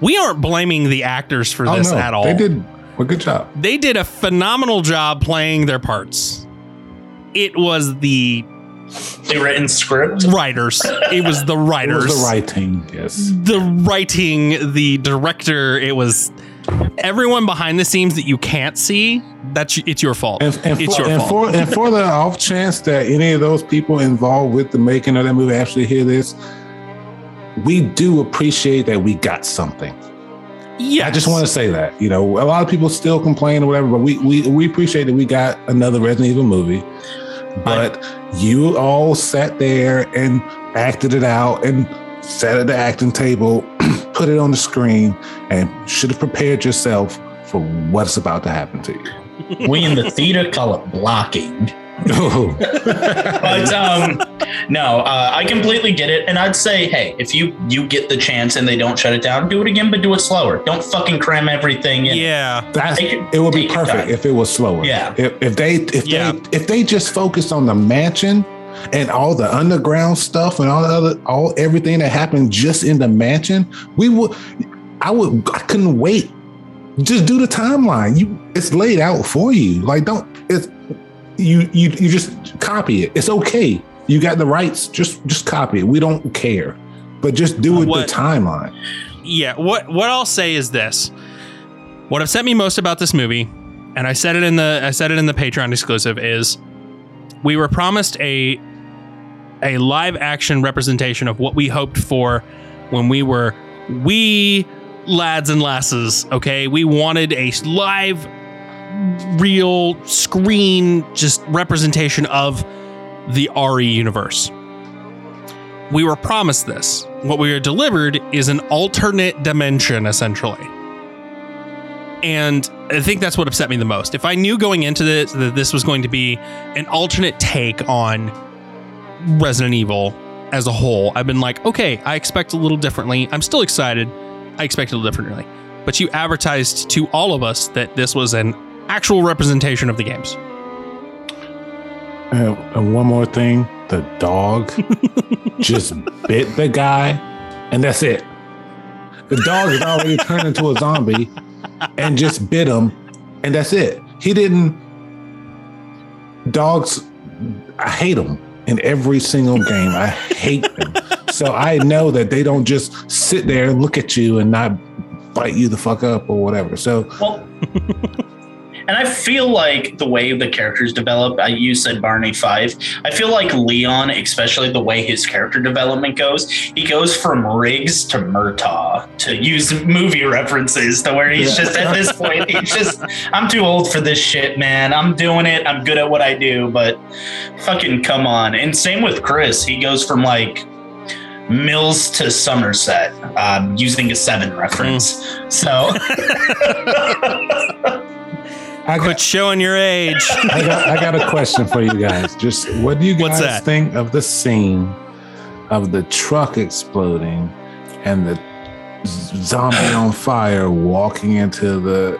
We aren't blaming the actors for oh this no, at all. they did a good job. They did a phenomenal job playing their parts. It was the The written script. writers. It was the It writers. was the writing, yes. the writing, the director. It was everyone behind the scenes that you can't see. That's it's your fault. And, and, it's for, your and fault. for and for the off chance that any of those people involved with the making of that movie actually hear this, we do appreciate that we got something. yeah, I just want to say that. You know, a lot of people still complain or whatever, but we we, we appreciate that we got another Resident Evil movie. But you all sat there and acted it out and sat at the acting table, *clears throat* put it on the screen, and should have prepared yourself for what's about to happen to you. *laughs* We in the theater call it blocking. *laughs* But um, no, uh, I completely get it, and I'd say, hey, if you you get the chance and they don't shut it down, do it again, but do it slower. Don't fucking cram everything in. yeah. That's Take your- it would be perfect time. if it was slower. Yeah. If, if they if Yeah. they if they just focused on the mansion and all the underground stuff and all the other all everything that happened just in the mansion, we would I would I couldn't wait. Just do the timeline. You it's laid out for you. Like don't it's you you you just copy it. It's okay. You got the rights. Just just copy it. We don't care. But just do it What- the timeline. yeah what what i'll say is this what upset me most about this movie and i said it in the i said it in the patreon exclusive is we were promised a a live action representation of what we hoped for when we were we lads and lasses okay we wanted a live real screen just representation of the re universe we were promised this. What we were delivered is an alternate dimension, essentially. And I think that's what upset me the most. If I knew going into this that this was going to be an alternate take on Resident Evil as a whole, I've been like, okay, I expect a little differently. I'm still excited. I expect a little differently. But you advertised to all of us that this was an actual representation of the games. Uh, and one more thing the dog *laughs* just bit the guy, and that's it. The dog is already turned into a zombie and just bit him, and that's it. He didn't. Dogs, I hate them in every single game. I hate them. So I know that they don't just sit there and look at you and not bite you the fuck up or whatever. So Well, and I feel like the way the characters develop, I you said Barney Fife. I feel like Leon, especially the way his character development goes, he goes from Riggs to Murtaugh to use movie references to where he's Yeah. just at this point, he's just, I'm too old for this shit, man. I'm doing it. I'm good at what I do, but fucking come on. And same with Chris. He goes from like Mills to Somerset, um, using a seven reference. So *laughs* *laughs* I Quit showing your age. *laughs* I got, I got a question for you guys. Just what do you guys think of the scene of the truck exploding and the zombie on fire walking into the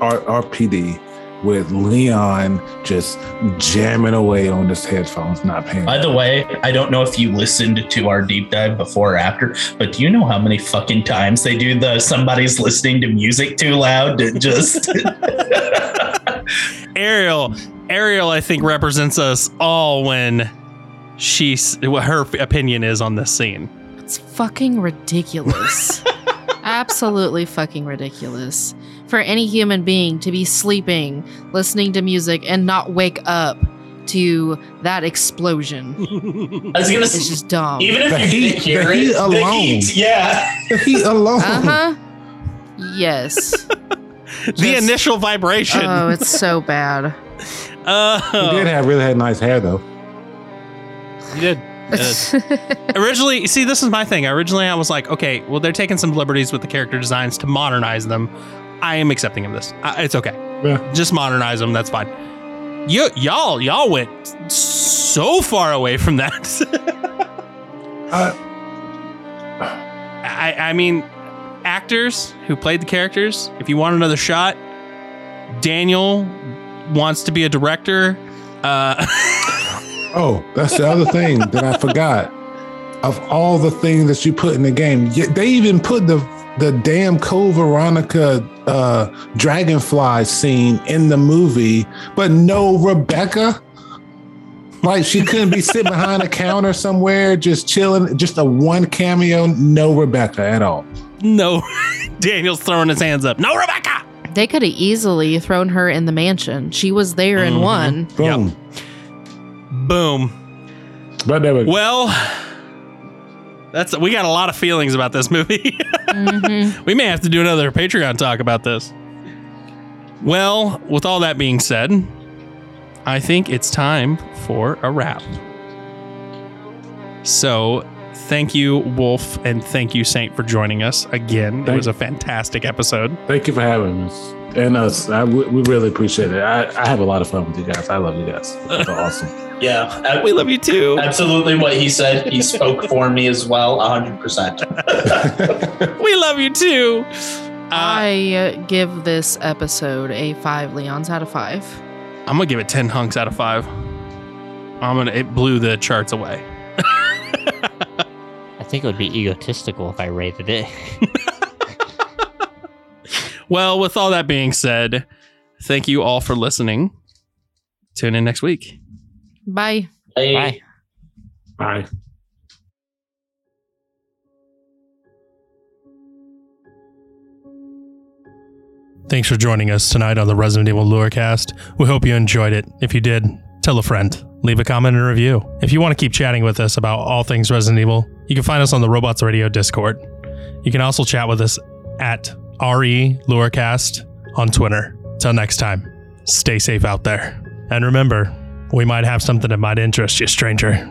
R- RPD with Leon just jamming away on his headphones, not paying? By the way, I don't know if you listened to our deep dive before or after, but do you know how many fucking times they do the somebody's listening to music too loud to just *laughs* Ariel, Ariel, I think represents us all when she's what her opinion is on this scene. It's fucking ridiculous. *laughs* Absolutely fucking ridiculous. For any human being to be sleeping, listening to music, and not wake up to that explosion. *laughs* I was gonna It's s- just dumb. even if The you heat- didn't hear the it, heat the alone. heat, yeah. he alone. Uh huh. Yes. *laughs* the Just- initial vibration. Oh, it's so bad. *laughs* Oh, He did have really had nice hair though. He did. *laughs* Originally, see, this is my thing. Originally, I was like, okay, well, they're taking some liberties with the character designs to modernize them. I am accepting of this. I, it's okay. Yeah. Just modernize them. That's fine. You, y'all, y'all went so far away from that. *laughs* Uh, I, I mean, actors who played the characters. If you want another shot, Daniel wants to be a director. Uh, *laughs* Oh, that's the other thing that I forgot. Of all the things that you put in the game, they even put the the damn Code Veronica uh, dragonfly scene in the movie, but no Rebecca. Like she couldn't be sitting behind a counter somewhere, just chilling, just a one cameo, no Rebecca at all. No, *laughs* Daniel's throwing his hands up. No, Rebecca. They could have easily thrown her in the mansion. She was there in Mhm. one. Boom. Boom. But there we go. Well, that's we got a lot of feelings about this movie. *laughs* Mhm. we may have to do another Patreon talk about this. Well, with all that being said, I think it's time for a wrap. So, thank you, Wolf, and thank you, Saint, for joining us again. It was a fantastic episode. Thank you for having us and us. I, we we really appreciate it. I, I have a lot of fun with you guys. I love you guys. It's awesome. Yeah, We love you too. absolutely what he said. He spoke for me as well, 100%. *laughs* We love you too. Uh, I uh, give this episode a five Leons out of five. I'm gonna give it ten hunks out of five. I'm gonna. It blew the charts away. *laughs* I think it would be egotistical if I rated it. *laughs* Well, with all that being said, thank you all for listening. Tune in next week. Bye. Hey, Bye. Bye. Thanks for joining us tonight on the Resident Evil Lorecast. We hope you enjoyed it. If you did, tell a friend. Leave a comment and review. If you want to keep chatting with us about all things Resident Evil, you can find us on the Robots Radio Discord. You can also chat with us at RE Lorecast on Twitter. Till next time, stay safe out there. And remember, we might have something that might interest you, stranger.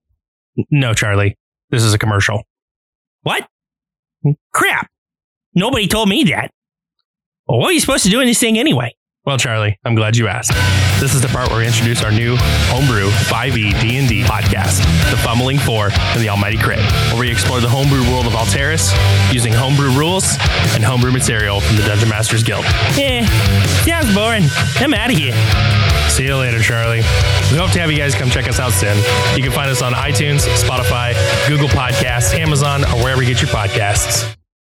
No, Charlie. This is a commercial. What? Crap. Nobody told me that. Well, what are you supposed to do in this thing anyway? Well, Charlie, I'm glad you asked. This is the part where we introduce our new homebrew E 5e D&D podcast, The Fumbling Four and the Almighty Crit, where we explore the homebrew world of Alteris using homebrew rules and homebrew material from the Dungeon Masters Guild. Eh, sounds boring. I'm out of here. See you later, Charlie. We hope to have you guys come check us out soon. You can find us on iTunes, Spotify, Google Podcasts, Amazon, or wherever you get your podcasts.